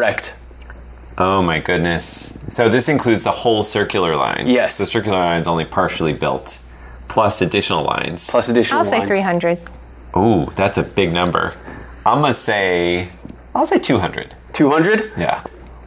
Correct. Oh my goodness. So this includes the whole circular line. Yes. The circular line is only partially built, plus additional lines. Plus additional lines. I'll say 300. Ooh, that's a big number. I'm gonna say, I'll say 200. 200? Yeah.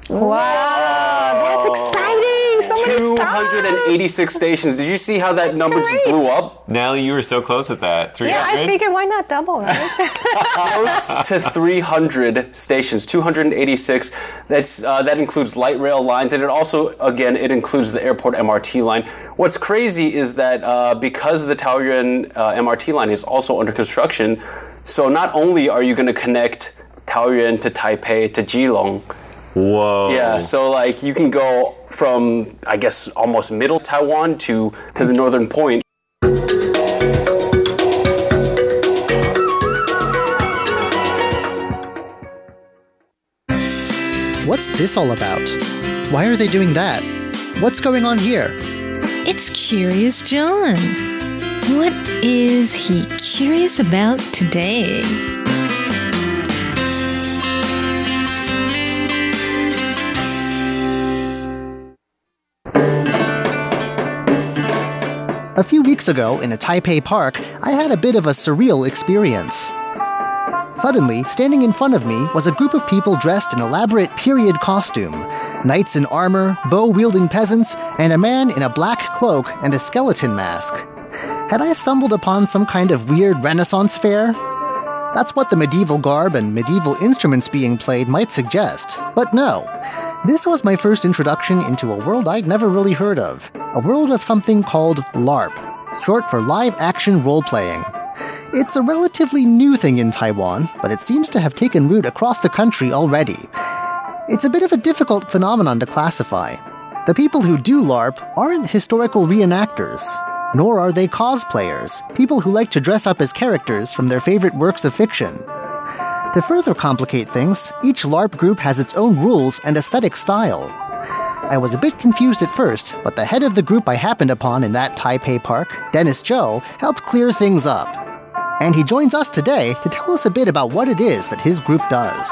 Wow, that's exciting. So many stars. 286 stations. Did you see how that number just blew up? Natalie, you were so close with that. 300? Yeah, I figured why not double, right? Close to 300 stations. 286. That's uh, that includes light rail lines, and it also, again, it includes the airport MRT line. What's crazy is that uh, because the Taoyuan uh, MRT line is also under construction, so not only are you going to connect Taoyuan to Taipei to Keelung, Whoa. Yeah, so like you can go from I guess almost middle Taiwan to to the northern point. What's this all about? Why are they doing that? What's going on here? It's Curious John. What is he curious about today? A few weeks ago, in a Taipei park, I had a bit of a surreal experience. Suddenly, standing in front of me was a group of people dressed in elaborate period costume knights in armor, bow wielding peasants, and a man in a black cloak and a skeleton mask. Had I stumbled upon some kind of weird Renaissance fair? That's what the medieval garb and medieval instruments being played might suggest. But no. This was my first introduction into a world I'd never really heard of a world of something called LARP, short for live action role playing. It's a relatively new thing in Taiwan, but it seems to have taken root across the country already. It's a bit of a difficult phenomenon to classify. The people who do LARP aren't historical reenactors, nor are they cosplayers, people who like to dress up as characters from their favorite works of fiction. To further complicate things, each LARP group has its own rules and aesthetic style. I was a bit confused at first, but the head of the group I happened upon in that Taipei park, Dennis Zhou, helped clear things up. And he joins us today to tell us a bit about what it is that his group does.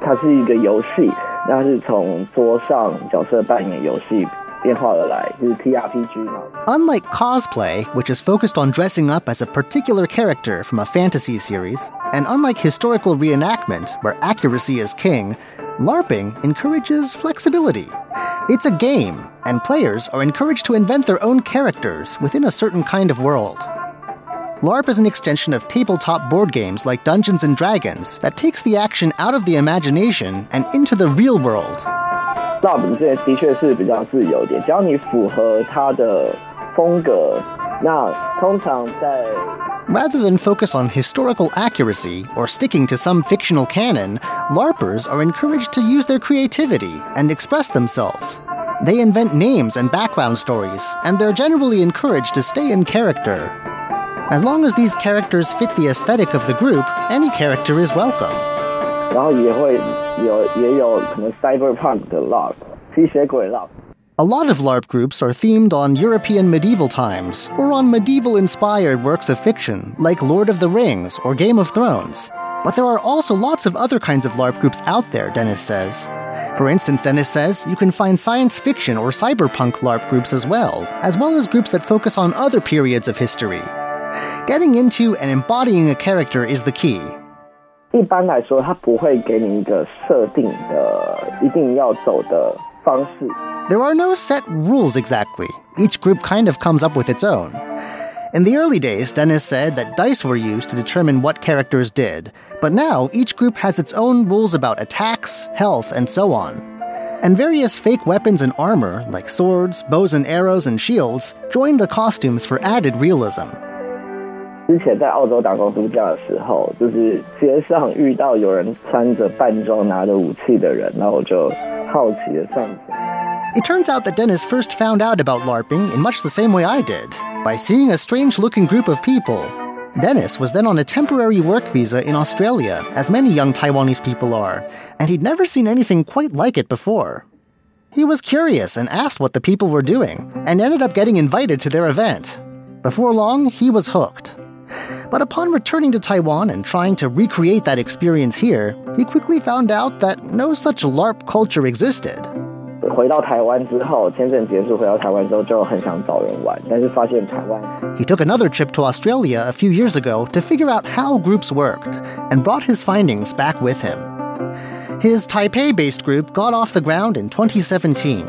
它是一个游戏，那它是从桌上角色扮演游戏 变化而来，就是 TRPG 嘛。 Unlike cosplay, which is focused on dressing up as a particular character from a fantasy series, and unlike historical reenactment, where accuracy is king, LARPing encourages flexibility. It's a game, and players are encouraged to invent their own characters within a certain kind of world. LARP is an extension of tabletop board games like Dungeons and Dragons that takes the action out of the imagination and into the real world. LARP 这的确是比较自由一点，只要你符合它的风格，那通常在 Rather than focus on historical accuracy or sticking to some fictional canon, LARPers are encouraged to use their creativity and express themselves. They invent names and background stories, and they're generally encouraged to stay in character. As long as these characters fit the aesthetic of the group, any character is welcome. 然后也会有也有可能 cyberpunk 的 LARP，吸血鬼 LARP。 A lot of LARP groups are themed on European medieval times, or on medieval inspired works of fiction, like Lord of the Rings or Game of Thrones. But there are also lots of other kinds of LARP groups out there, Dennis says. For instance, Dennis says you can find science fiction or cyberpunk LARP groups as well, as well as groups that focus on other periods of history. Getting into and embodying a character is the key. 一般来说，它不会给你一个设定的一定要走的方式。 There are no set rules exactly. Each group kind of comes up with its own. In the early days, Dennis said that dice were used to determine what characters did, but now each group has its own rules about attacks, health, and so on. And various fake weapons and armor, like swords, bows and arrows, and shields, join the costumes for added realism. 之前在澳洲打工度假的时候，就是街上遇到有人穿着扮装、拿着武器的人，然后我就好奇的上前。 It turns out that Dennis first found out about LARPing in much the same way I did, by seeing a strange looking group of people. Dennis was then on a temporary work visa in Australia, as many young Taiwanese people are, and he'd never seen anything quite like it before. He was curious and asked what the people were doing, and ended up getting invited to their event. Before long, he was hooked. But upon returning to Taiwan and trying to recreate that experience here, he quickly found out that no such LARP culture existed. 回到台湾之后，签证结束回到台湾之后就很想找人玩，但是发现台湾 He took another trip to Australia a few years ago to figure out how groups worked and brought his findings back with him. His Taipei based group got off the ground in 2017.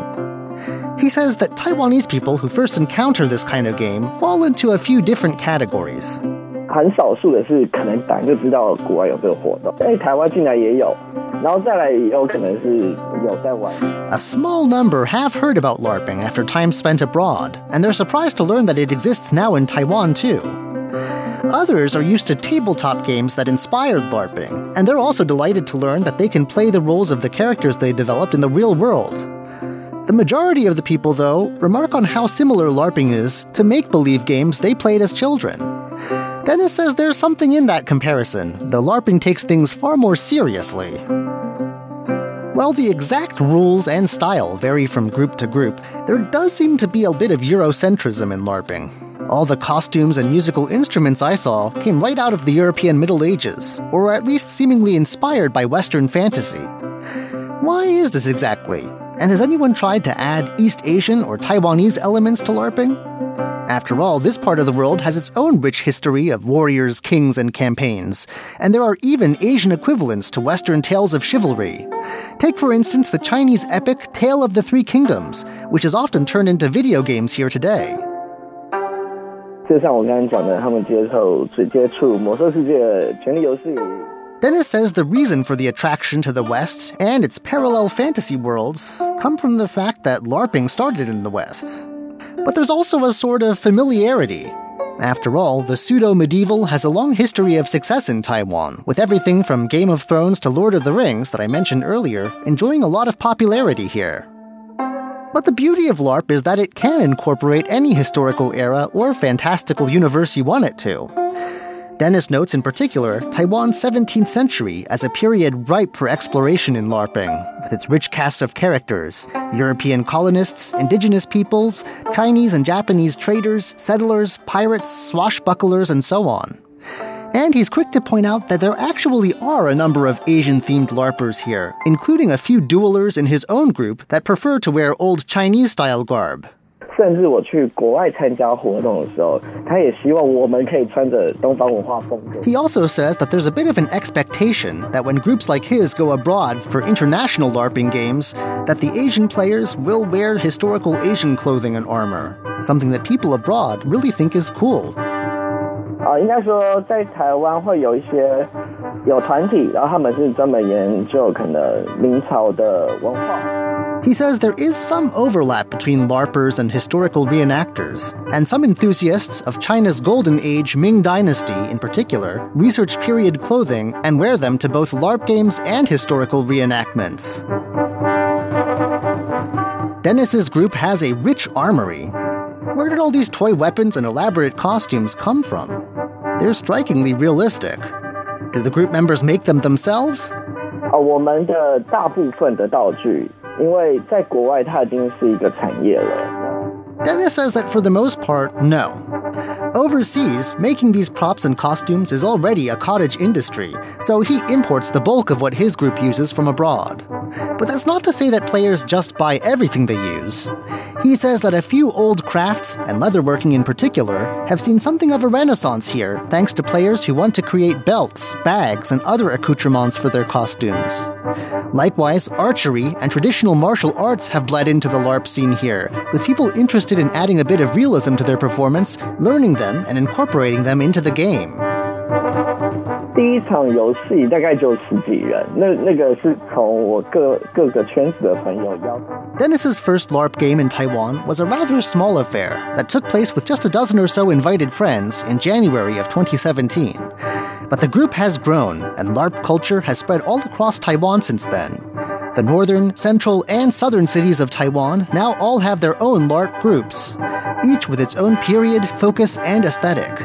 He says that Taiwanese people who first encounter this kind of game fall into a few different categories. 很少数的是可能打就知道国外有这个活动，哎，台湾竟然也有，然后再来也有可能是有在玩。 A small number have heard about LARPing after time spent abroad, and they're surprised to learn that it exists now in Taiwan too. Others are used to tabletop games that inspired LARPing, and they're also delighted to learn that they can play the roles of the characters they developed in the real world. The majority of the people, though, remark on how similar LARPing is to make believe games they played as children. Dennis says there's something in that comparison, though LARPing takes things far more seriously. While the exact rules and style vary from group to group, there does seem to be a bit of Eurocentrism in LARPing. All the costumes and musical instruments I saw came right out of the European Middle Ages, or at least seemingly inspired by Western fantasy. Why is this exactly? And has anyone tried to add East Asian or Taiwanese elements to LARPing? After all, this part of the world has its own rich history of warriors, kings, and campaigns, and there are even Asian equivalents to Western tales of chivalry. Take, for instance, the Chinese epic Tale of the Three Kingdoms, which is often turned into video games here today. 就像我刚刚讲的，他们接受只接触魔兽世界、权力游戏。 Dennis says the reason for the attraction to the West and its parallel fantasy worlds come from the fact that LARPing started in the West. But there's also a sort of familiarity. After all, the pseudo medieval has a long history of success in Taiwan, with everything from Game of Thrones to Lord of the Rings that I mentioned earlier enjoying a lot of popularity here. But the beauty of LARP is that it can incorporate any historical era or fantastical universe you want it to. Dennis notes in particular Taiwan's 17th century as a period ripe for exploration in LARPing, with its rich cast of characters European colonists, indigenous peoples, Chinese and Japanese traders, settlers, pirates, swashbucklers, and so on. And he's quick to point out that there actually are a number of Asian themed LARPers here, including a few duelers in his own group that prefer to wear old Chinese style garb. 甚至我去国外参加活动的时候，他也希望我们可以穿着东方文化风格。 He also says that there's a bit of an expectation that when groups like his go abroad for international LARPing games, that the Asian players will wear historical Asian clothing and armor, something that people abroad really think is cool. 啊，应该说在台湾会有一些有团体，然后他们是专门研究可能明朝的文化。 He says there is some overlap between LARPers and historical reenactors, and some enthusiasts of China's Golden Age Ming Dynasty in particular research period clothing and wear them to both LARP games and historical reenactments. Dennis's group has a rich armory. Where did all these toy weapons and elaborate costumes come from? They're strikingly realistic. Do the group members make them themselves? 啊，我们的大部分的道具，因为在国外它已经是一个产业了。 Dennis says that for the most part, no. Overseas, making these props and costumes is already a cottage industry, so he imports the bulk of what his group uses from abroad. But that's not to say that players just buy everything they use. He says that a few old crafts, and leatherworking in particular, have seen something of a renaissance here thanks to players who want to create belts, bags, and other accoutrements for their costumes. Likewise, archery and traditional martial arts have bled into the LARP scene here, with people interested in adding a bit of realism to their performance, learning them, and incorporating them into the game. 第一场游戏大概就十几人，那那个是从我各各个圈子的朋友邀请。 Dennis's first LARP game in Taiwan was a rather small affair that took place with just a dozen or so invited friends in January of 2017. But the group has grown, and LARP culture has spread all across Taiwan since then. The northern, central, and southern cities of Taiwan now all have their own LARP groups, each with its own period, focus, and aesthetic.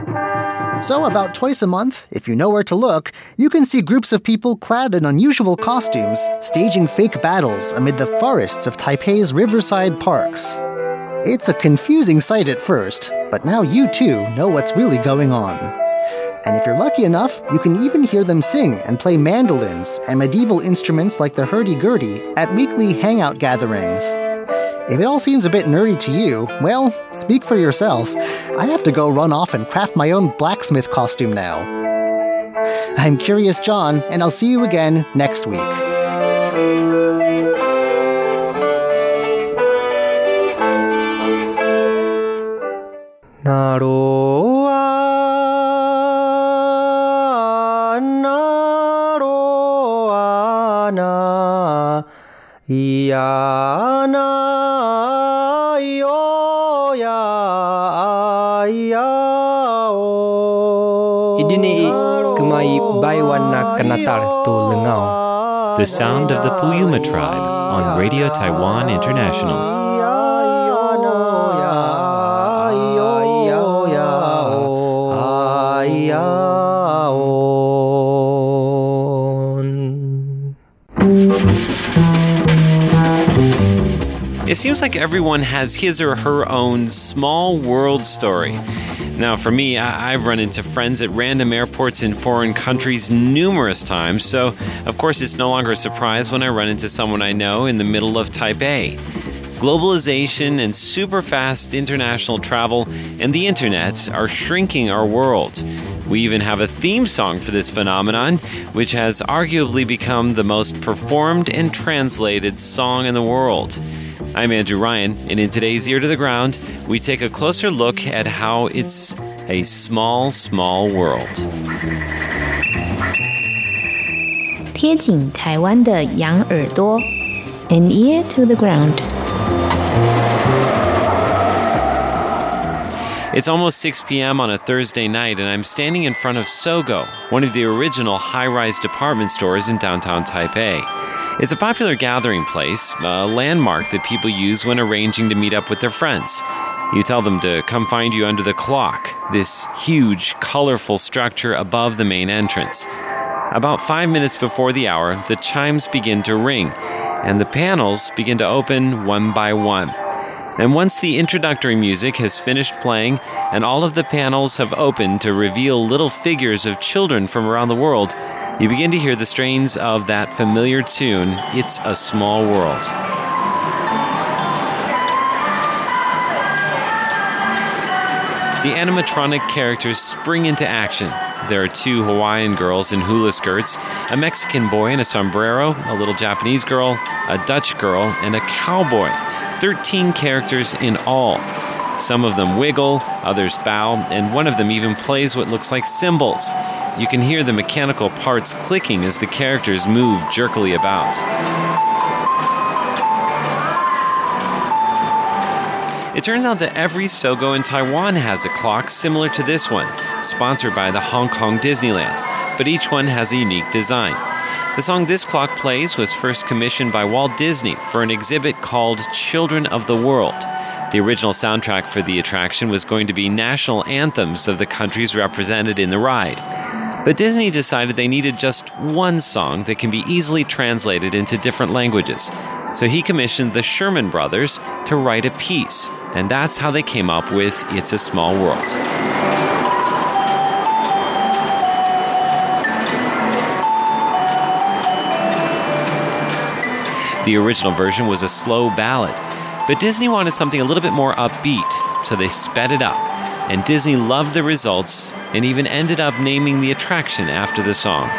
So, about twice a month, if you know where to look, you can see groups of people clad in unusual costumes staging fake battles amid the forests of Taipei's riverside parks. It's a confusing sight at first, but now you too know what's really going on. And if you're lucky enough, you can even hear them sing and play mandolins and medieval instruments like the hurdy-gurdy at weekly hangout gatherings. If it all seems a bit nerdy to you, well, speak for yourself. I have to go run off and craft my own blacksmith costume now. I'm Curious John, and I'll see you again next week. なやないよやいやお Idini kumai baiwana kanatar tu lengau. The sound of the Puyuma tribe on Radio Taiwan International. It seems like everyone has his or her own small world story. Now, for me, I- have run into friends at random airports in foreign countries numerous times, so of course it's no longer a surprise when I run into someone I know in the middle of Taipei. Globalization and super fast international travel and the internet are shrinking our world. We even have a theme song for this phenomenon, which has arguably become the most performed and translated song in the world. I'm Andrew Ryan, and in today's Ear to the Ground, we take a closer look at how it's a small, small world. 贴紧台湾的羊耳朵，an ear to the ground。 It's almost 6 p.m. on a Thursday night, and I'm standing in front of Sogo, one of the original high rise department stores in downtown Taipei. It's a popular gathering place, a landmark that people use when arranging to meet up with their friends. You tell them to come find you under the clock, this huge, colorful structure above the main entrance. About five minutes before the hour, the chimes begin to ring, and the panels begin to open one by one. And once the introductory music has finished playing and all of the panels have opened to reveal little figures of children from around the world, you begin to hear the strains of that familiar tune, It's a Small World. The animatronic characters spring into action. There are two Hawaiian girls in hula skirts, a Mexican boy in a sombrero, a little Japanese girl, a Dutch girl, and a cowboy. 13 characters in all. Some of them wiggle, others bow, and one of them even plays what looks like cymbals. You can hear the mechanical parts clicking as the characters move jerkily about. It turns out that every Sogo in Taiwan has a clock similar to this one, sponsored by the Hong Kong Disneyland, but each one has a unique design. The song this clock plays was first commissioned by Walt Disney for an exhibit called Children of the World. The original soundtrack for the attraction was going to be national anthems of the countries represented in the ride. But Disney decided they needed just one song that can be easily translated into different languages. So he commissioned the Sherman Brothers to write a piece, and that's how they came up with It's a Small World. The original version was a slow ballad, but Disney wanted something a little bit more upbeat, so they sped it up. And Disney loved the results and even ended up naming the attraction after the song.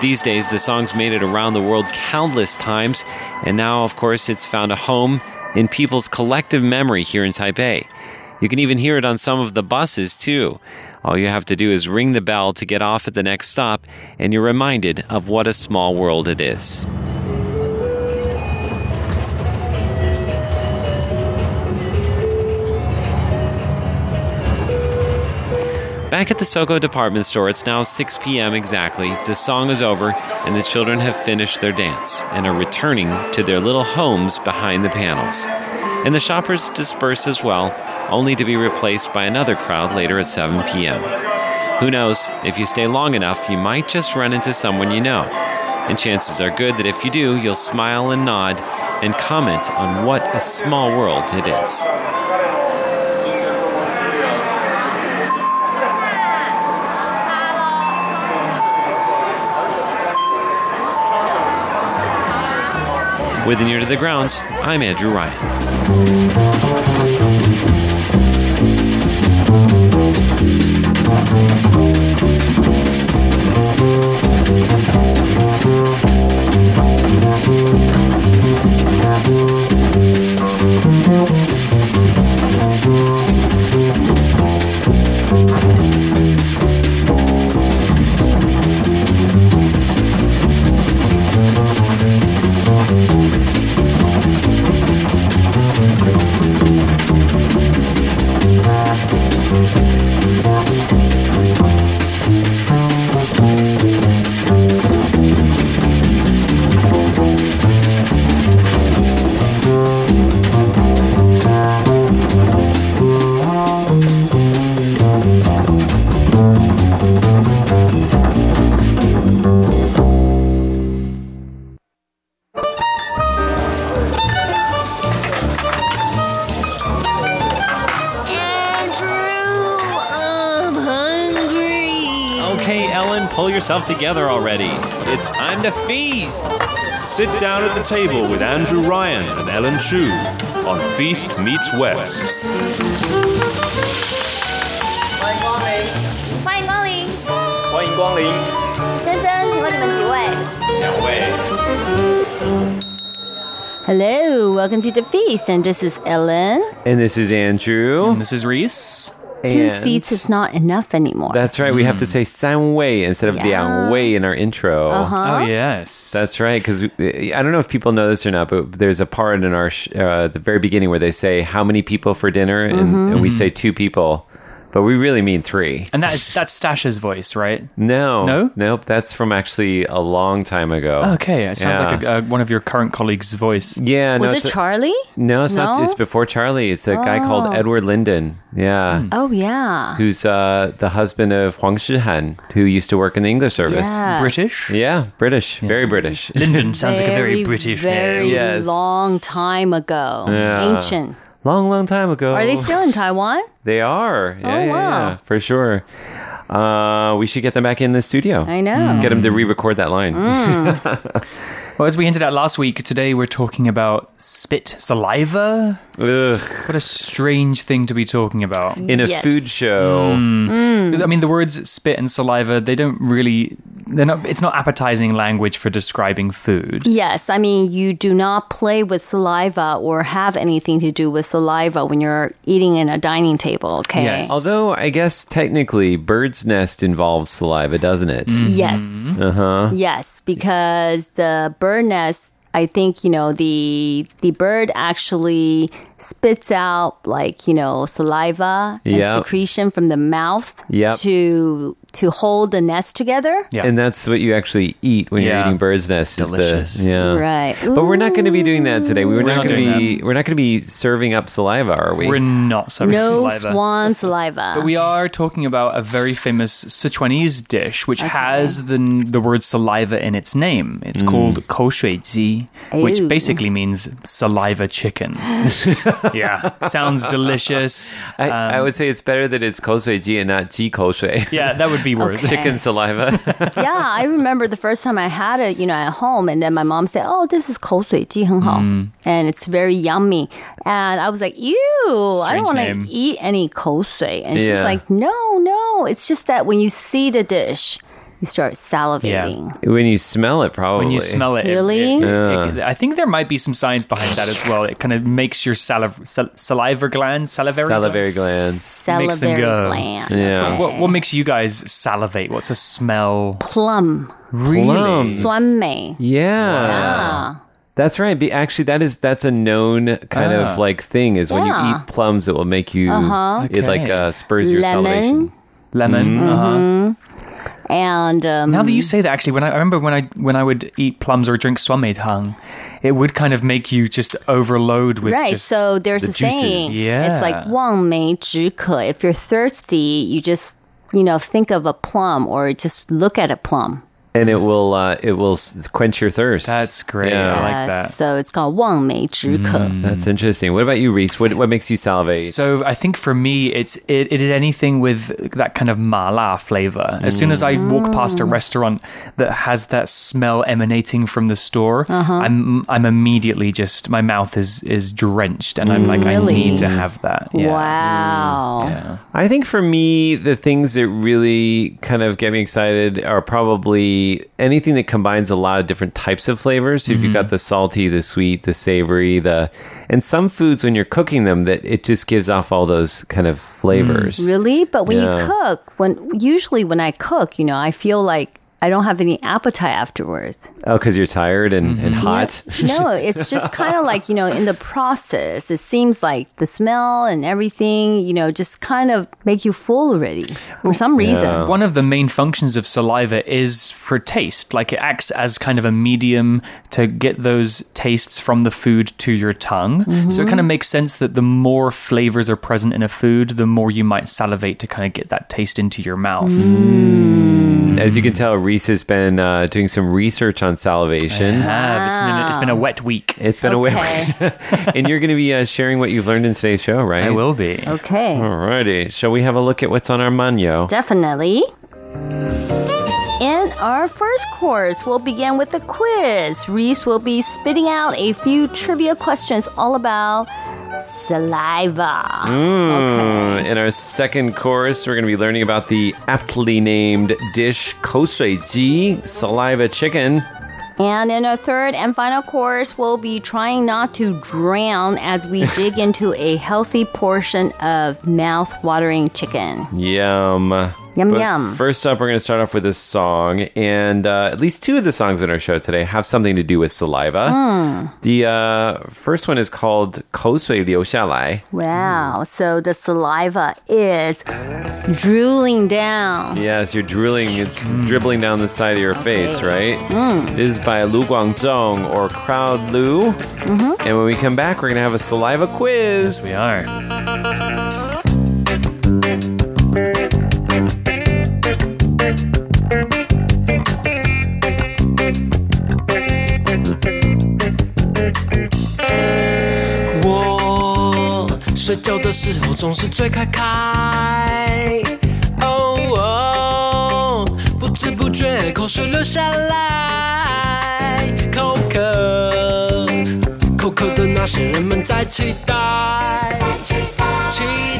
These days, the song's made it around the world countless times, and now, of course, it's found a home in people's collective memory here in Taipei. You can even hear it on some of the buses, too. All you have to do is ring the bell to get off at the next stop, and you're reminded of what a small world it is. Back at the Sogo department store, it's now 6 p.m. exactly. The song is over, and the children have finished their dance and are returning to their little homes behind the panels. And the shoppers disperse as well, only to be replaced by another crowd later at 7 p.m. Who knows, if you stay long enough, you might just run into someone you know. And chances are good that if you do, you'll smile and nod and comment on what a small world it is. With an ear to the ground, I'm Andrew Ryan. yourself together already. It's time to feast. Sit down at the table with Andrew Ryan and Ellen Chu on Feast Meets West. 欢迎光临，欢迎光临，欢迎光临，先生，请问你们几位？两位。 Hello, welcome to the feast, and this is Ellen. And this is Andrew. And this is Reese. Two And- seats is not enough anymore. That's right. We have to say san wei instead of Yeah. liang wei in our intro. Uh-huh. Oh, yes. That's right. Because I don't know if people know this or not, but there's a part in our sh- uh, the very beginning where they say how many people for dinner, and, Mhm. and we Mhm. say two people, but we really mean three. And that is that's Stash's voice, right? No, No? nope. That's from actually a long time ago. Okay, it sounds Yeah. like a, uh, one of your current colleagues' voice. Yeah, no, Was it's it a- Charlie? No, it's not. It's before Charlie. It's a guy called Oh. Edward Linden. Yeah. Oh yeah. Who's uh, the husband of Huang Shihan, who used to work in the English service. Yes. British? Yeah, British. Very British. Lyndon sounds like a very British very name. Yes. long time ago. Yeah. Ancient. Long, long time ago. Are they still in Taiwan? They are. Yeah, Oh, yeah, wow. yeah, for sure. Uh, we should get them back in the studio. I know. Get them to re-record that line. Well, as we hinted at last week, today we're talking about spit saliva. Ugh. What a strange thing to be talking about. In a Yes. food show. Mm. I mean, the words spit and saliva, they don't really, they're not, it's not appetizing language for describing food. Yes, I mean you do not play with saliva or have anything to do with saliva when you're eating in a dining table. Okay. Yes. Although I guess technically bird's nest involves saliva, doesn't it? Yes. Uh huh. Yes, because the bird nest, I think you know the the bird actually spits out like you know saliva and Yep. secretion from the mouth Yep. to to hold the nest together. Yeah. And that's what you actually eat when yeah. you're eating bird's nest. Delicious. The, yeah. Right. Ooh. But we're not going to be doing that today. We were we're not, not going to be. We're not going to be serving up saliva, are we? We're not serving no saliva. No swan saliva. But we are talking about a very famous Sichuanese dish, which okay. has the the word saliva in its name. It's mm. called kou shui which basically means saliva chicken. yeah, sounds delicious. I, um, I, would say it's better that it's kou shui and not ji kou shui. yeah, that would be worse. Okay. Chicken saliva. yeah, I remember the first time I had it, you know, at home, and then my mom said, "Oh, this is 口水鸡很好," Mm. and it's very yummy. And I was like, "Ew, I don't Strange want name. to eat any 口水." And she's Yeah. like, "No, no, it's just that when you see the dish, You start salivating." when you smell it, probably. When you smell it, it- Really? it- Yeah. it- I think there might be some science behind that as well. It kind of makes your saliv- sal- saliva glands, salivary, salivary glands. Makes them Salivary go. gland. Yeah. Okay. What, what makes you guys salivate? What's a smell? Plum. Plums. 酸梅. Yeah. Yeah. That's right. Be, actually, that is that's a known kind Ah. of like thing. Is when you eat plums, it will make you. Uh-huh. It like uh, spurs your Lemon. salivation. Lemon. Mm-hmm. Uh-huh. And um, now that you say that, actually, when I, I, remember when I when I would eat plums or drink suanmeitang, it would kind of make you just overload with right. so there's the a juices. saying, yeah. it's like 望梅止渴. If you're thirsty, you just you know think of a plum or just look at a plum and it will uh, it will s- quench your thirst. That's great. Yeah. I like Yes, that. So it's called 望梅止渴. That's interesting. What about you, Reese? What what makes you salivate? So I think for me, it's it, it is anything with that kind of mala flavor. As soon as I walk past a restaurant that has that smell emanating from the store, I'm I'm immediately just my mouth is is drenched, and I'm like I Really? need to have that. Yeah. Wow. I think for me, the things that really kind of get me excited are probably anything that combines a lot of different types of flavors. So if you've got mm-hmm. the salty, the sweet, the savory, the and some foods when you're cooking them that it just gives off all those kind of mm. flavors. Really? But when Yeah. you cook, when usually when I cook, you know, I feel like I don't have any appetite afterwards. Oh, because you're tired and, mm-hmm. and hot. no, it's just kind of like, you know, in the process, it seems like the smell and everything, you know, just kind of make you full already for some reason. One of the main functions of saliva is for taste. Like it acts as kind of a medium to get those tastes from the food to your tongue. So it mm-hmm. kind of makes sense that the more flavors are present in a food, the more you might salivate to kind of get that taste into your mouth. Mm. As you can tell, Reese has been uh, doing some research on salivation. Ah, it's, been a, it's been a wet week. It's been a wet week. and you're going to be uh, sharing what you've learned in today's show, right? I will be. Okay. Alrighty. Shall we have a look at what's on our menu? Definitely. In our first course, we'll begin with a quiz. Reese will be spitting out a few trivia questions all about saliva. Mm. Okay. In our second course, we're going to be learning about the aptly named dish kou shui saliva chicken. And in our third and final course, we'll be trying not to drown as we dig into a healthy portion of mouth watering chicken. Yum. Yum, But yum. First up, we're going to start off with a song, and uh, at least two of the songs in our show today have something to do with saliva. Hmm. The uh, first one is called 口水流下来. Wow, so the saliva is drooling down. Yes, you're drooling, it's dribbling down the side of your face, right? Mm. This is by Lu Guangzhong or Crowd Lu. Mm-hmm. And when we come back, we're going to have a saliva quiz. we are. 睡觉的时候总是嘴开开，哦哦，不知不觉口水流下来，口渴，口渴的那些人们在期待，期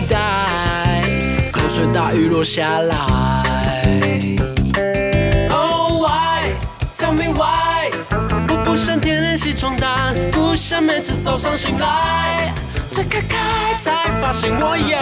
待，口水大雨落下来。Oh why? Tell me why? 我不想天天洗床单，不想每次早上醒来，开开才发现我有。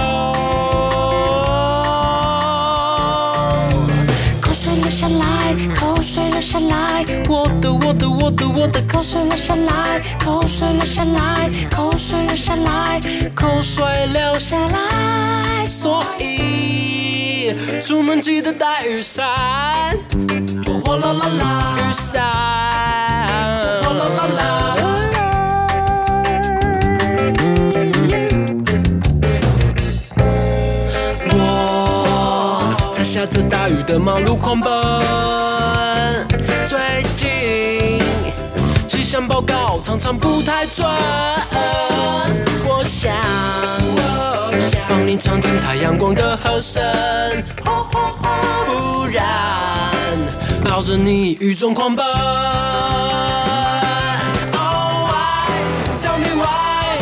口水流下来，口水流下来，我的我的我的我的口水流下来，口水流下来，口水流下来，口水流下来，所以出门记得带雨伞。哗啦啦啦，雨伞，哗啦啦啦。着大雨的马路狂奔，最近气象报告常常不太准。我想，帮你尝尽太阳光的和声，不然抱着你雨中狂奔。Oh why? Tell me why?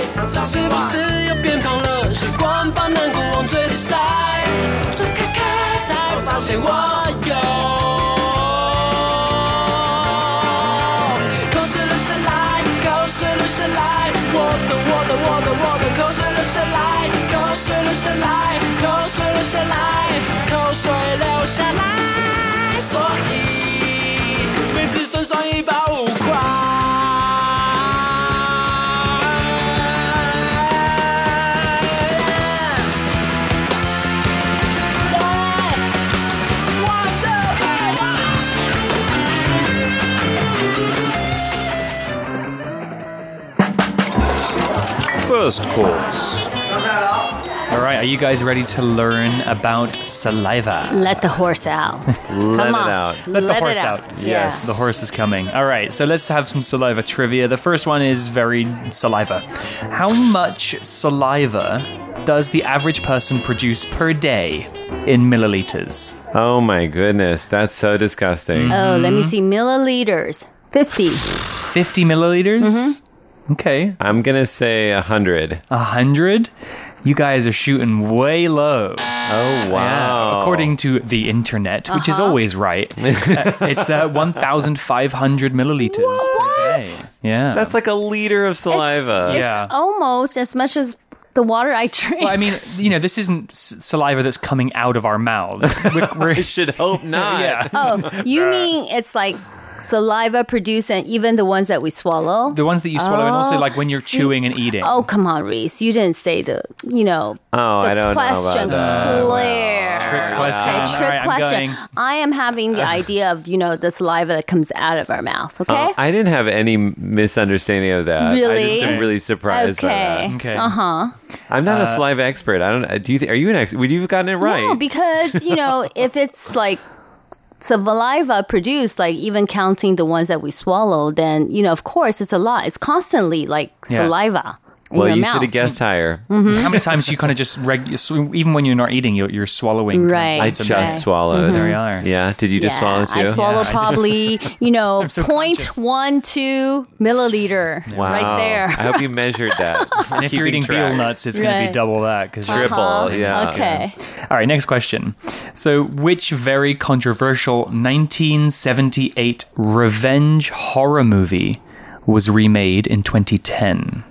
是不是又变胖了？习惯把难过往嘴里塞，才发现我有。口水流下来，口水流下来，我的我的我的我的口水流下来，口水流下来，口水流下来，口水流下来，所以每次酸酸一百五块。First course. All right, are you guys ready to learn about saliva? Let the horse out. Let it on. out. Let the Let it horse out. out. Yes. The horse is coming. All right, so let's have some saliva trivia. The first one is very saliva. How much saliva does the average person produce per day in milliliters? Oh my goodness, that's so disgusting. Oh, let Mm-hmm. me see. Milliliters. 50. 50 milliliters? Okay. I'm gonna say a hundred. A hundred? You guys are shooting way low. Oh Yeah, wow! according to the internet, which is Uh-huh. always right, uh, it's uh, 1,500 milliliters per day. Yeah. that's like a liter of saliva. yeah. Almost as much as the water I drink. Well, I mean, you know, this isn't s- saliva that's coming out of our mouths. We're, we're- I should hope not. yeah. oh, you mean it's like saliva produced and even the ones that we swallow? The ones that you swallow, and also like when you're see- chewing and eating. Oh, come on, Reese. You didn't say the, you know, Oh, the I don't question know about that. clear. Trick question. Okay, trick right, I'm question. I am having the idea of, you know, the saliva that comes out of our mouth, okay? Oh, I didn't have any misunderstanding of that. I Really? just am really surprised by okay. that. Okay. Uh-huh. I'm not a saliva expert. I don't. Do you? Th- are you an expert? Would you have gotten it right? No, because, you know, if it's like saliva produced, like even counting the ones that we swallow, then, you know, of course it's a lot. It's constantly like Yeah. saliva well, your you mouth. should have guessed higher. Mm-hmm. How many times you kind of just reg- so even when you're not eating, you're, you're swallowing. kind of Right. I lots of just milk. swallowed. There we are. Yeah. Did you just yeah, swallow too? I swallow Yeah, I probably, you know, so point conscious. one milliliter Wow. right there. I hope you measured that. And if you're eating track. betel nuts, it's going to be double that because Triple. Uh-huh. Yeah. Okay. All right, next question. So, which very controversial 1978 revenge horror movie was remade in 2010?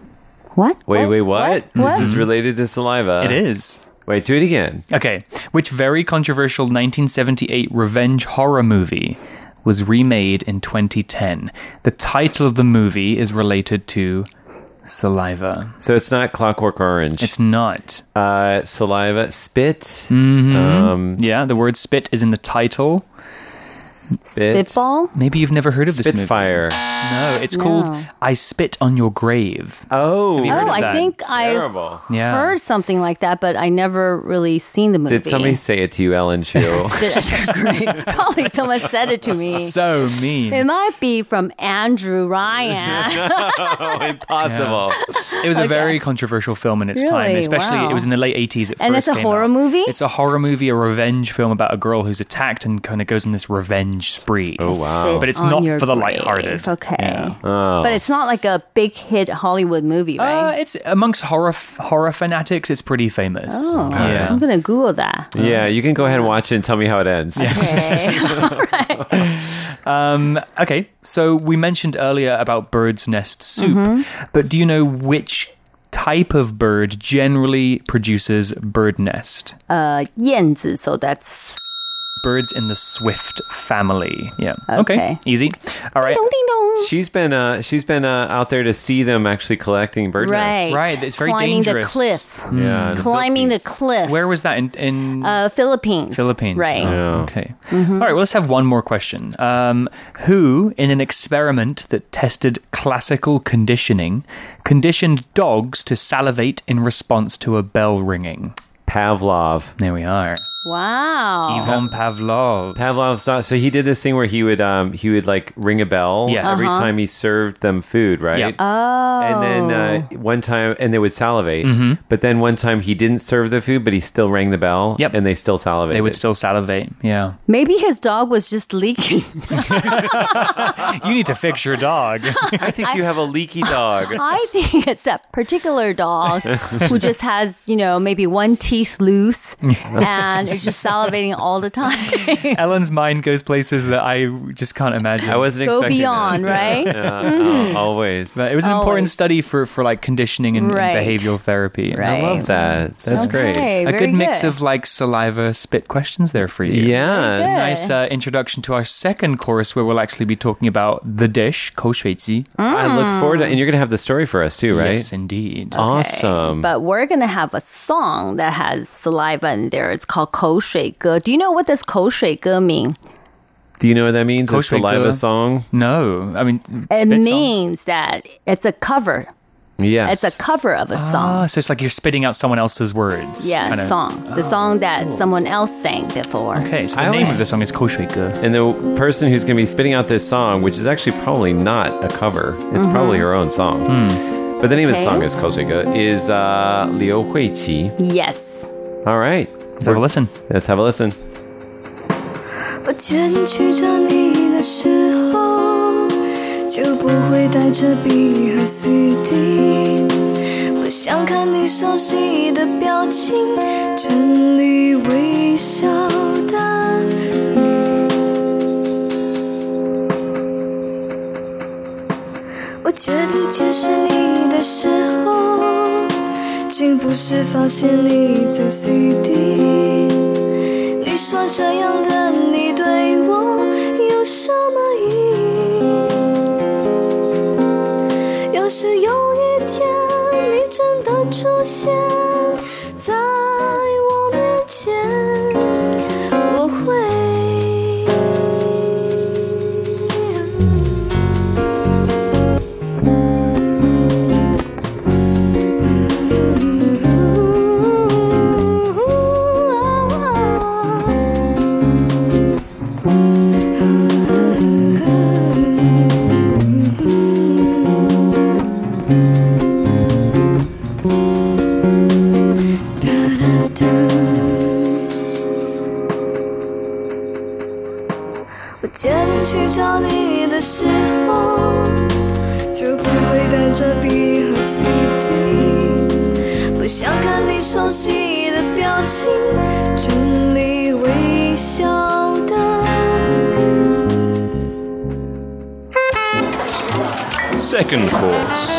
What? Wait, wait, what? What? This is related to saliva. It is. Wait, do it again. Okay, which very controversial 1978 revenge horror movie was remade in 2010? The title of the movie is related to saliva. So it's not Clockwork Orange. It's not. uh, saliva, spit. Mm-hmm. Um, Yeah, the word spit is in the title. Spit. Spitball? Maybe you've never heard of this movie. Spitfire. No, it's called I Spit on Your Grave. Oh, you heard Oh, of I that? think I. Yeah. heard something like that, but I never really seen the movie. Did somebody say it to you, Ellen Chu? Great. Probably someone said it to me. So mean. It might be from Andrew Ryan. oh, impossible. It was a very controversial film in its time, Really? especially Wow. it was in the late 80s. It And first it's a came horror out. movie? It's a horror movie, a revenge film about a girl who's attacked and kind of goes on this revenge spree. Oh, wow. But it's not for the grave. lighthearted. Okay. Yeah. Oh. But it's not like a big hit Hollywood movie, Uh, right? it's amongst horror horror fanatics. It's pretty famous. oh, yeah. I'm going to Google that. yeah, you can go ahead and watch it and tell me how it ends. Okay. Um, okay, so we mentioned earlier about bird's nest soup, Mm-hmm. but do you know which type of bird generally produces bird nest? uh, 燕子, so that's Birds in the swift family. Yeah. Okay. Easy. All right. ding ding dong. She's been uh, she's been uh, out there to see them actually collecting bird Right. nests. Right, it's very Climbing dangerous. the cliff. Yeah, the Climbing the cliff. Where was that in, in Uh, Philippines. Philippines? Right. Oh, Yeah. Okay. All right. Well, let's have one more question. Um, who, in an experiment that tested classical conditioning, conditioned dogs to salivate in response to a bell ringing? Pavlov. There we are. Wow. Ivan Pavlov. Pavlov's dog. So he did this thing where he would um he would like ring a bell Yes. every Uh-huh. time he served them food, right? Yep. Oh. And then uh, one time, and they would salivate. Mm-hmm. But then one time he didn't serve the food, but he still rang the bell. Yep. And they still salivated. They would still salivate. Yeah. Maybe his dog was just leaking. You need to fix your dog. I think you have a leaky dog. I think it's that particular dog who just has, you know, maybe one teeth loose and is just salivating all the time. Ellen's mind goes places that I just can't imagine. I wasn't Go beyond, that. right? Yeah, mm-hmm. uh, always. But it was an always. important study for, for like conditioning and, right. and behavioral therapy. Right. I love that. That's okay, great. A good, good, mix of like saliva spit questions there for you. Yeah. Nice uh, introduction to our second course where we'll actually be talking about the dish, ko mm. I look mm. forward to and you're going to have the story for us too, right? Yes, indeed. Okay. Awesome. But we're going to have a song that has saliva in there. It's called 口水歌. Do you know what does Koushui mean? Do you know what that means? It's a live song. No, I mean it means song. that it's a cover. Yeah, it's a cover of a ah, song. Ah, so it's like you're spitting out someone else's words. Yeah, kinda. song. The oh. song that oh. someone else sang before. Okay, so the I name of the song is Koshuike. And the person who's going to be spitting out this song, which is actually probably not a cover, it's mm-hmm. probably her own song. Hmm. But the name okay. of the song is Koshuike, is uh, Liu Huiqi. Yes. All right. Let's have a listen. Let's have a listen. 我决定去找你的时候，就不会带着笔和 CD，不想看你熟悉的表情，整理微笑的你。我决定监视你的时候， 竟不是发现你在 CD。你说这样的你对我有什么意义？要是有一天你真的出现着笔和 CD，不想看你熟悉的表情，整理微笑的你。Second course.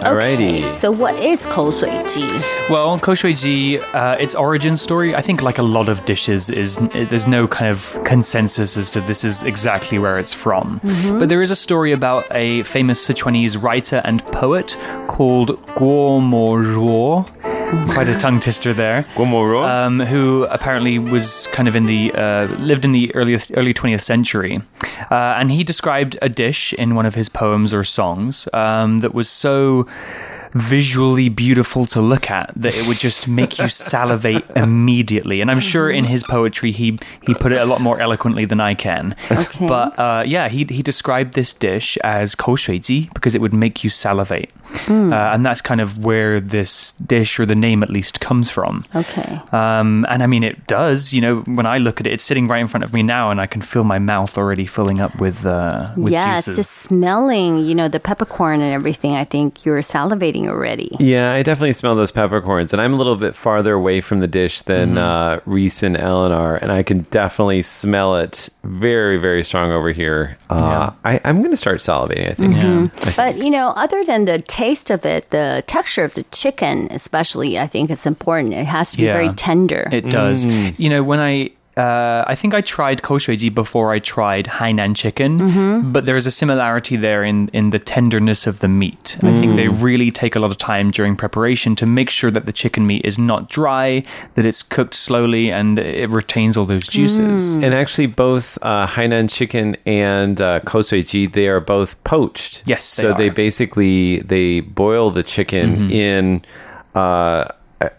Alrighty. Okay, so what is 口水鸡? Well, 口水鸡, uh, its origin story, I think like a lot of dishes is there's no kind of consensus as to this is exactly where it's from. Mm -hmm. But there is a story about a famous Sichuanese writer and poet called Guo Mo Zhuo. Mm-hmm. quite a tongue twister there. Guo Moruo, um, who apparently was kind of in the uh, lived in the early early twentieth century, uh, and he described a dish in one of his poems or songs um, that was so visually beautiful to look at that it would just make you salivate immediately. And I'm sure in his poetry he he put it a lot more eloquently than I can. Okay. But uh, yeah, he he described this dish as kou shui ji because it would make you salivate, mm. uh, and that's kind of where this dish or the name at least comes from. Okay. Um, and I mean it does. You know, when I look at it, it's sitting right in front of me now, and I can feel my mouth already filling up with uh, with yeah, juices. it's just smelling. You know, the peppercorn and everything. I think you're salivating already. Yeah, I definitely smell those peppercorns, and I'm a little bit farther away from the dish than uh, Reese and Ellen are, and I can definitely smell it very, very strong over here. Uh, I, I'm going to start salivating. I think. Mhm. But you know, other than the taste of it, the texture of the chicken, especially, I think it's important. It has to be very tender. It does. You know, when I. Uh, I think I tried koshuiji before I tried Hainan chicken, Mhm. but there is a similarity there in, in the tenderness of the meat. I think they Mm. really take a lot of time during preparation to make sure that the chicken meat is not dry, that it's cooked slowly, and it retains all those juices. And actually, both uh, Hainan chicken and uh, kou shui ji, they are both poached. Yes, they so they basically they boil the chicken Mhm. in. Uh,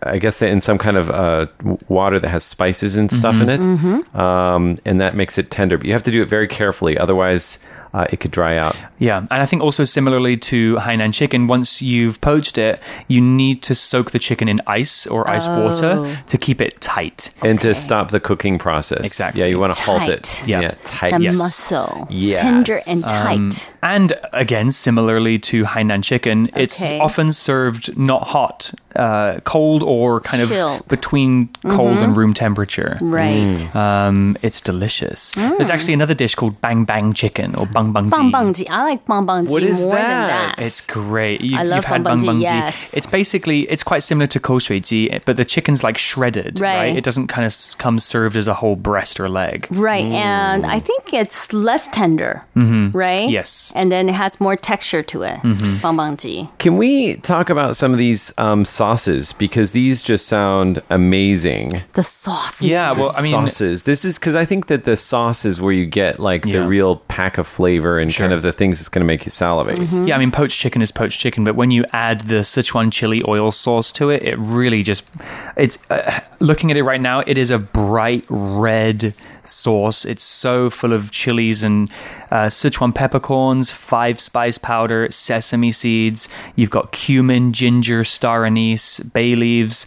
I- guess that in some kind of uh, water that has spices and stuff Mhm. in it, Mm-hmm. um, and that makes it tender. But you have to do it very carefully, otherwise uh, it could dry out. Yeah, and I think also similarly to Hainan chicken, once you've poached it, you need to soak the chicken in ice or ice Oh. water to keep it tight. And to stop the cooking process. Exactly. Yeah, you want to halt it. Tight. Yeah. tight. the Yes. muscle, Yes. tender and tight. Um, and again, similarly to Hainan chicken, it's often served not hot, uh, cold or kind Chilled. of between cold Mhm. and room temperature. Right. Um, it's delicious. There's actually another dish called bang bang chicken or bang bang Bang bang ji. I like bang bang ji What is more that? than that. It's great. You've, I love you've had bang bang bang ji, yes. It's basically it's quite similar to kou shui ji, but the chicken's like shredded, Right. right? It doesn't kind of come served as a whole breast or leg. Right, and I think it's less tender, Mhm. right? Yes. and then it has more texture to it. Mhm. Bang bang ji. Can we talk about some of these um, sauces because these just sound amazing? The sauce. Yeah, well, I mean, sauces. This is because I think that the sauce is where you get like the real pack of flavor flavor and kind of the things that's going to make you salivate. Yeah, I mean, poached chicken is poached chicken, but when you add the Sichuan chili oil sauce to it, it really just, it's, uh, looking at it right now, it is a bright red sauce. It's so full of chilies and uh, Sichuan peppercorns, five spice powder, sesame seeds. You've got cumin, ginger, star anise, bay leaves.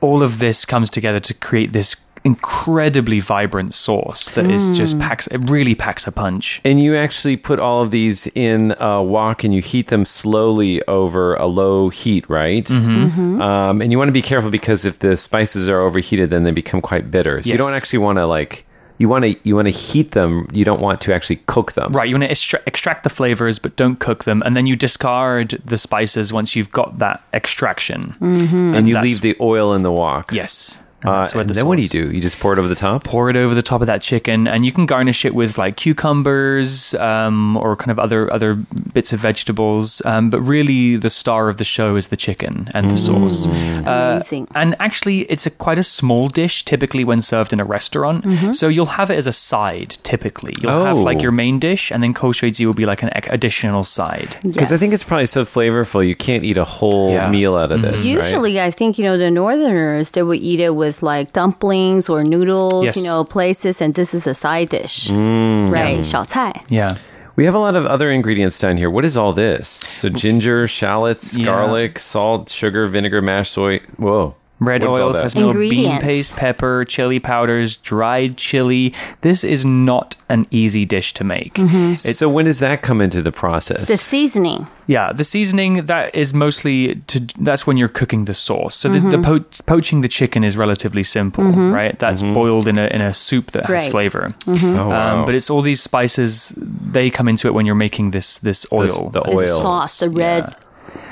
All of this comes together to create this incredibly vibrant sauce that is just packs, it really packs a punch. And you actually put all of these in a wok and you heat them slowly over a low heat, right? Mm-hmm. Um, and you want to be careful because if the spices are overheated, then they become quite bitter. So you don't actually want to like you want to you want to heat them. You don't want to actually cook them. Right, you want to extra- extract the flavors, but don't cook them, and then you discard the spices once you've got that extraction. And you leave the oil in the wok. Yes. Uh, And that's where and the then what do you do? You just pour it over the top. Pour it over the top of that chicken, and you can garnish it with like cucumbers um, or kind of other other bits of vegetables. Um, but really, the star of the show is the chicken and the sauce. Uh, Amazing. and actually, it's a quite a small dish typically when served in a restaurant. So you'll have it as a side. Typically, you'll have Oh. like your main dish, and then kou shui ji will be like an additional side. Because I think it's probably so flavorful, you can't eat a whole Yeah. meal out of this. right? Usually, I think you know the Northerners they would eat it with like dumplings or noodles, Yes. you know, places, and this is a side dish, Mm. right? 小菜. Yeah. We have a lot of other ingredients down here. What is all this? So ginger, shallots, Yeah. garlic, salt, sugar, vinegar, mashed soy. Whoa. Red What is all oil, that? sesame oil, bean paste, pepper, chili powders, dried chili. This is not an easy dish to make. Mm-hmm. It's, so when does that come into the process? The seasoning. yeah, the seasoning that is mostly to that's when you're cooking the sauce. So the, the mm-hmm. po- poaching the chicken is relatively simple, mm-hmm. right? That's boiled in a in a soup that has Right. flavor. oh, wow. Um, but it's all these spices. They come into it when you're making this this oil. the The oil. sauce, the red,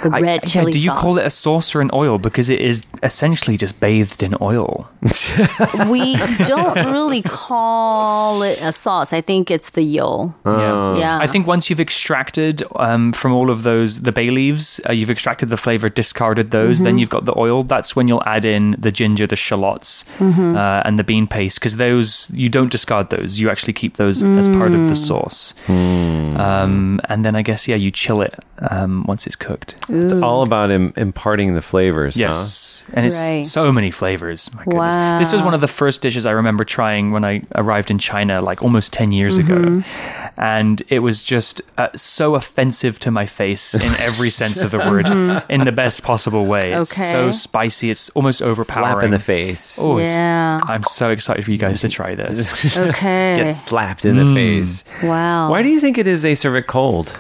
the I- red yeah, do you sauce. call it a sauce or an oil? Because it is essentially just bathed in oil. we don't really call it a sauce. I think it's the yo. Yeah. Yeah. I think once you've extracted um, from all of those the bay leaves, uh, you've extracted the flavor, discarded those, then you've got the oil. That's when you'll add in the ginger, the shallots, uh, and the bean paste because those you don't discard those. You actually keep those as part of the sauce. Um, and then I guess yeah, you chill it um, once it's cooked. It's all about Im- imparting the flavors, Yes, and it's Right. so many flavors. My goodness. Wow. This was one of the first dishes I remember trying when I arrived in China, like almost ten years ago, Mm-hmm. and it was just uh, so offensive to my face in every sense of the word, in the best possible way. It's Mm-hmm. Okay. so spicy. It's almost overpowering. Slap in the face. Oh, it's- Yeah. I'm so excited for you guys to try this. Okay. Get slapped in the face. wow. Why do you think it is they serve it cold?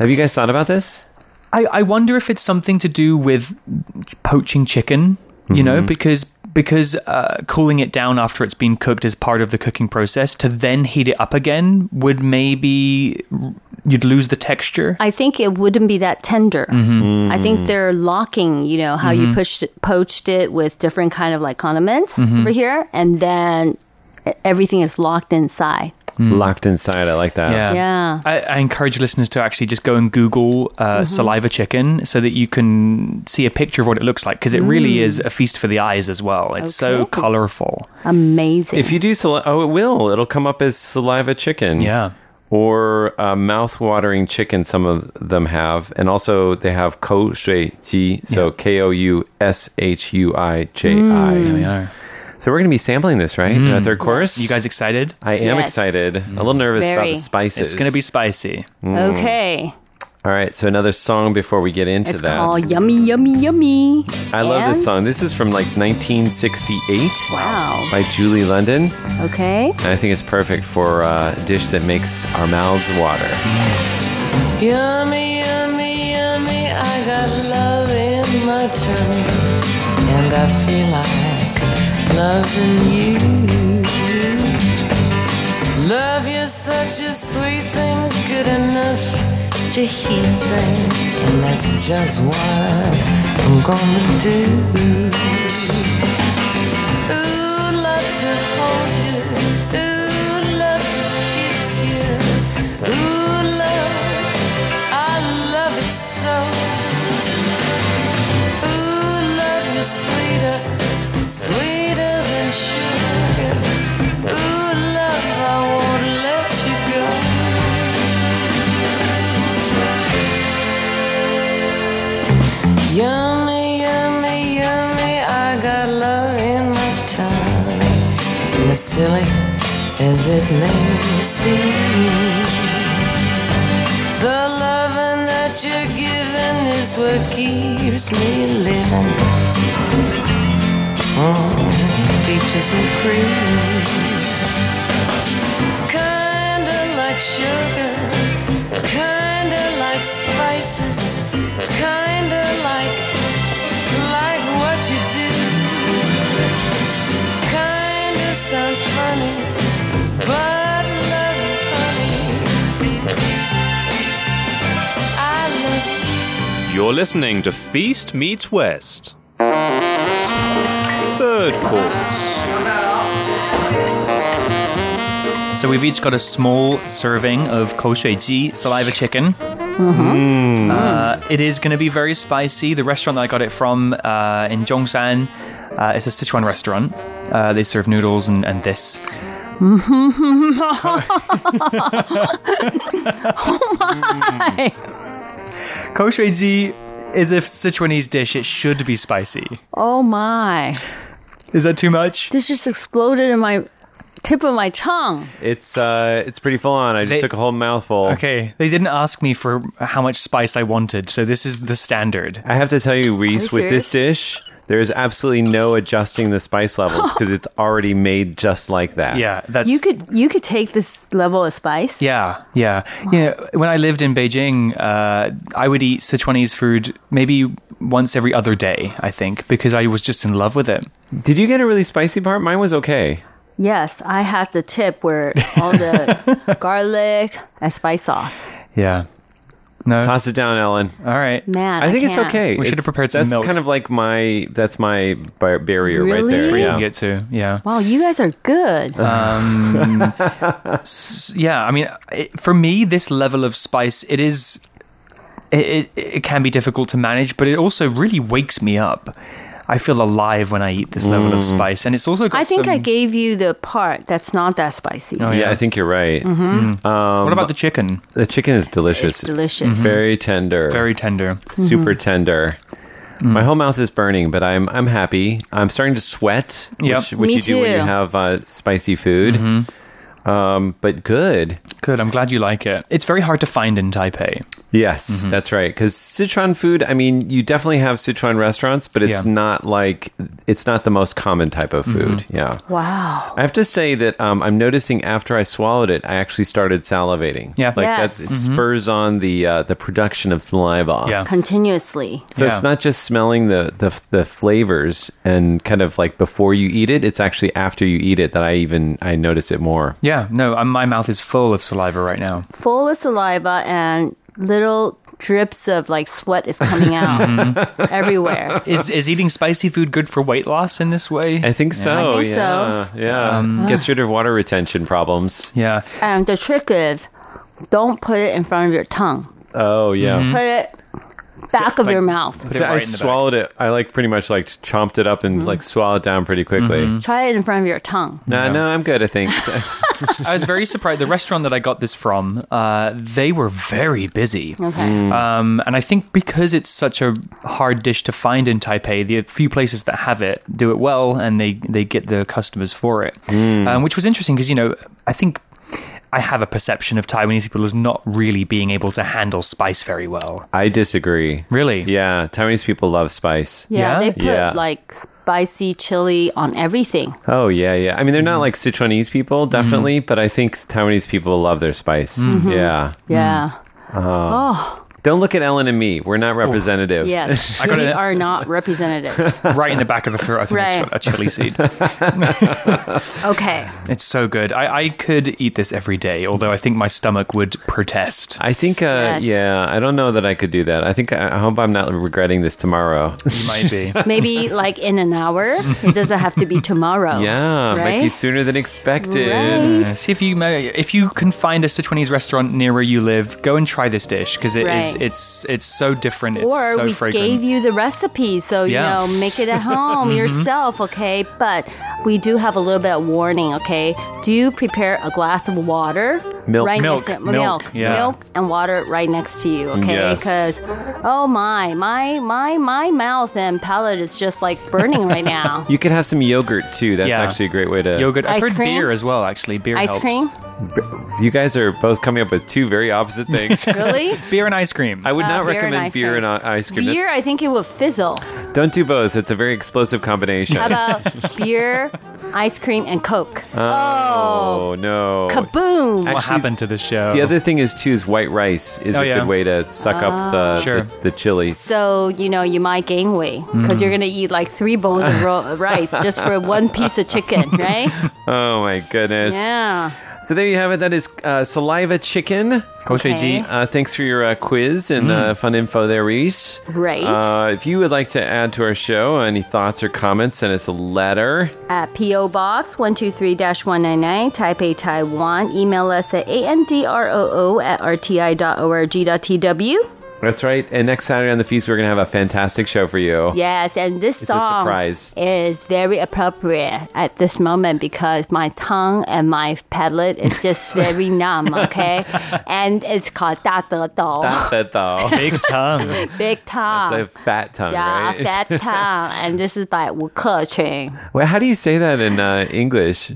Have you guys thought about this? I, I wonder if it's something to do with poaching chicken, you know, because because uh, cooling it down after it's been cooked as part of the cooking process. To then heat it up again would maybe you'd lose the texture. I think it wouldn't be that tender. Mm-hmm. I think they're locking, you know, how you pushed it, poached it with different kind of like condiments Mm-hmm. over here, and then everything is locked inside. Locked inside. I like that. Yeah. Yeah. I, I encourage listeners to actually just go and Google uh, saliva chicken so that you can see a picture of what it looks like because it really is a feast for the eyes as well. It's so colorful. Amazing. If you do saliva, oh, it will. It'll come up as saliva chicken. Yeah. Or uh, mouth-watering chicken. Some of them have, and also they have kou shui ji. So K O U S H U I J I. There we are. So we're going to be sampling this, right? In our third course. You guys excited? I am Yes. excited. A little nervous about Very. the spices. It's going to be spicy. okay. All right. So another song before we get into It's that. called Yummy, Yummy, Yummy. I love this song. This is from like 1968 Wow. by Julie London. Okay. And I think it's perfect for uh, a dish that makes our mouths water. Yummy, yummy, loving you. Love you such a sweet thing, good enough to heat things, and that's just what I'm gonna do. Ooh, love to hold silly as it may seem. The loving that you're giving is what keeps me living. Mm, peaches and cream. Kinda like sugar, kinda like spices, kinda like sounds funny, but love you, honey. You. are listening to Feast Meets West. Third course. So we've each got a small serving of kou shui ji, saliva chicken. Mm-hmm. Uh, it is going to be very spicy. The restaurant that I got it from uh, in Zhongshan, uh, it's a Sichuan restaurant. Uh, they serve noodles and, and this. oh my! Kou shui ji is a Sichuanese dish. It should be spicy. Oh my! Is that too much? This just exploded in my tip of my tongue. It's uh, it's pretty full on. I just They- took a whole mouthful. Okay, they didn't ask me for how much spice I wanted, so this is the standard. I have to tell you, Reese, with this dish, there is absolutely no adjusting the spice levels because it's already made just like that. Yeah, that's You could you could take this level of spice. Yeah, yeah. Yeah, when I lived in Beijing, uh, I would eat Sichuanese food maybe once every other day, I think, because I was just in love with it. Did you get a really spicy part? Mine was okay. Yes, I had the tip where all the garlic and spice sauce. Yeah. No. Toss it down, Ellen. All right. Man, I think it's can't. okay. We should have prepared some That's milk. kind of like my that's my bar- barrier right Really? there. Where you Yeah. get to, yeah. Wow, you guys are good. Um, s- yeah, I mean, it, for me, this level of spice, it is, it, it, it can be difficult to manage, but it also really wakes me up. I feel alive when I eat this level of spice, and it's also. Got I think I gave you the part that's not that spicy. Oh, yeah. I think you're right. Mhm. Um, What about the chicken? the chicken is delicious. It's delicious. Very tender. Very tender. super tender. My whole mouth is burning, but I'm I'm happy. I'm starting to sweat, Yep. which, which Me you do when you have uh, spicy food. Um, but good. Good. I'm glad you like it. It's very hard to find in Taipei. Yes, that's right. Because Sichuan food, I mean, you definitely have Sichuan restaurants, but it's Yeah. not like it's not the most common type of food. Yeah. Wow. I have to say that um, I'm noticing after I swallowed it, I actually started salivating. Yeah. like Yes. that. It spurs on the uh, the production of saliva. Yeah. Continuously. So Yeah. it's not just smelling the, the the flavors and kind of like before you eat it. It's actually after you eat it that I even I notice it more. Yeah, no, my mouth is full of saliva right now. Full of saliva and little drips of like sweat is coming out Mm-hmm. everywhere. Is is eating spicy food good for weight loss in this way? I think so. I think so. yeah, yeah. Gets rid of water retention problems. yeah. And the trick is don't put it in front of your tongue. Oh yeah. Mm-hmm. Put it back of like- your mouth. So I right in the back. swallowed it. I like pretty much like chomped it up and like swallowed it down pretty quickly. Try it in front of your tongue. No, no, I'm good. I think. I was very surprised. The restaurant that I got this from, uh, they were very busy. Okay. Mm. Um, and I think because it's such a hard dish to find in Taipei, the few places that have it do it well, and they they get the customers for it, Mm. um, which was interesting because you know I think. I have a perception of Taiwanese people as not really being able to handle spice very well. I disagree. Really? Yeah, Taiwanese people love spice. Yeah, Yeah? they put Yeah. like spicy chili on everything. Oh yeah, yeah. I mean, they're not Mm-hmm. like Sichuanese people, definitely, but I think Taiwanese people love their spice. Mm-hmm. Yeah. Yeah. Uh, Oh, Don't look at Ellen and me. We're not representative. yes. I gotta- we are not representatives. right in the back of the throat, I think Right. it's got a chili seed. Okay. It's so good. I, I could eat this every day, although I think my stomach would protest. I think, uh, Yes. yeah, I don't know that I could do that. I think, I hope I'm not regretting this tomorrow. You might be. Maybe like in an hour. It doesn't have to be tomorrow. yeah, might be sooner than expected. Right. Uh, see if you may, if you can find a Sichuanese restaurant near where you live, go and try this dish because it is Right. it's it's so different. It's or so we fragrant. gave you the recipe, so Yeah. you know, make it at home mm-hmm. yourself, okay? But we do have a little bit of warning, okay? Do prepare a glass of water Milk. right Milk, next to milk, milk, yeah. milk, and water right next to you. Okay, Yes. because oh my, my, my, my mouth and palate is just like burning right now. You could have some yogurt too. That's Yeah. actually a great way to. Yogurt. I've Ice heard cream? beer as well. Actually, beer Ice helps. cream, You guys are both coming up with two very opposite things. really? Beer and ice cream. I would Uh, not beer and recommend ice beer cream. and i- ice cream. Beer, I think it will fizzle. Don't do both. It's a very explosive combination. How about beer, ice cream, and Coke? oh, no. Kaboom! what Actually, happened to the show? The other thing is too is white rice is Oh, a yeah. good way to suck up the, Sure. the the chili. So, you know, you might gain weight because Mm. you're going to eat like three bowls of ro- rice just for one piece of chicken, right? Oh my goodness. Yeah. So there you have it. That is uh, Saliva Chicken. Okay. uh, thanks for your uh, quiz and uh, mm. uh, fun info there, Reese. Right. Uh, if you would like to add to our show any thoughts or comments, send us a letter. At P.O. Box 123 199, Taipei, Taiwan. Email us at androo at rti.org.tw. That's right. And next Saturday on the feast, we're going to have a fantastic show for you. Yes, and this it's song is very appropriate at this moment because my tongue and my palate is just very numb. Okay, and it's called Da De Dou. Da De Dou. Big tongue. Big tongue. That's a fat tongue. Yeah, right? fat tongue. And this is by Wu Kequn. Well, how do you say that in uh, English?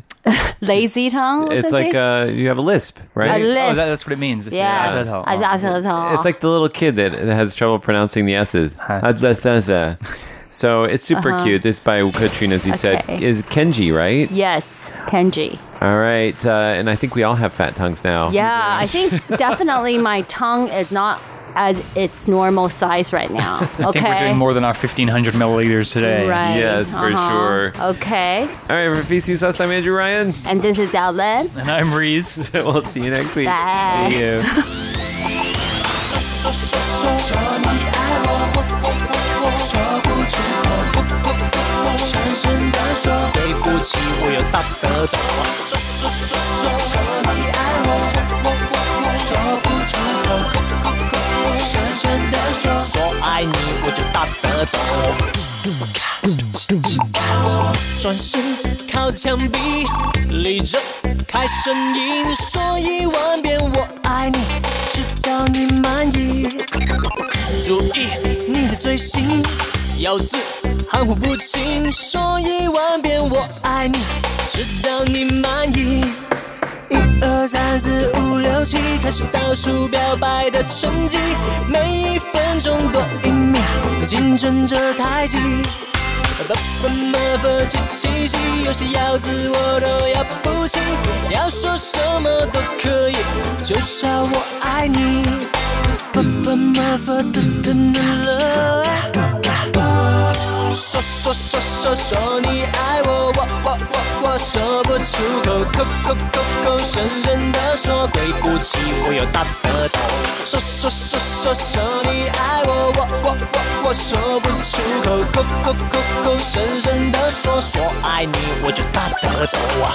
Lazy tongue. It's like uh, you have a lisp, right? A lisp. Oh, that, that's what it means. Yeah. yeah. It's like the little kid that has trouble pronouncing the S's. So it's super Uh-huh. cute. This by Katrina, as you said, is Kenji, right? Yes, Kenji. All right. Uh, and I think we all have fat tongues now. Yeah, I think definitely my tongue is not as its normal size right now. Okay. I think we're doing more than our 1500 milliliters today. Right. Yes, for uh-huh. sure. Okay. All right, for Feast Meets West, I'm Andrew Ryan. And this is Ellen. And I'm Reese. we'll see you next week. Bye. See you. 说对不起，我又大得抖。说说说说说你爱我，我我我说不出口，深深地说说爱你，我就大得抖。转身靠墙壁，立着开声音，说一万遍我爱你，直到你满意。注意你的嘴型，咬字含糊不清，说一万遍我爱你，直到你满意。一二三四五六七，开始倒数表白的成绩，每一分钟多一秒都，竞争着太极。不不么不七七七，有些咬字我都咬不清，要说什么都可以，就叫我爱你。不不么不的的了。说说说说说你爱我，我我我我说不出口，口口口口声声的说对不起，我有大舌头。说说说说说你爱我，我我我我说不出口，口口口口声声的说说爱你，我就大舌头啊。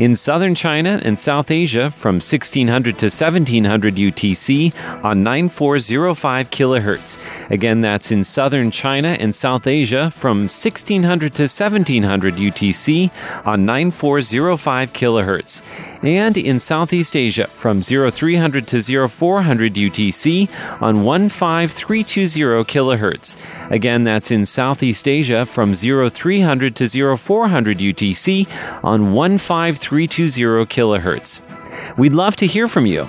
In southern China and South Asia from 1600 to 1700 UTC on 9405 kilohertz. Again, that's in southern China and South Asia from 1600 to 1700 UTC on 9405 kilohertz. And in Southeast Asia from 0300 to 0400 UTC on 15320 kilohertz. Again, that's in Southeast Asia from 0300 to 0400 UTC on 15320 kilohertz. We'd love to hear from you.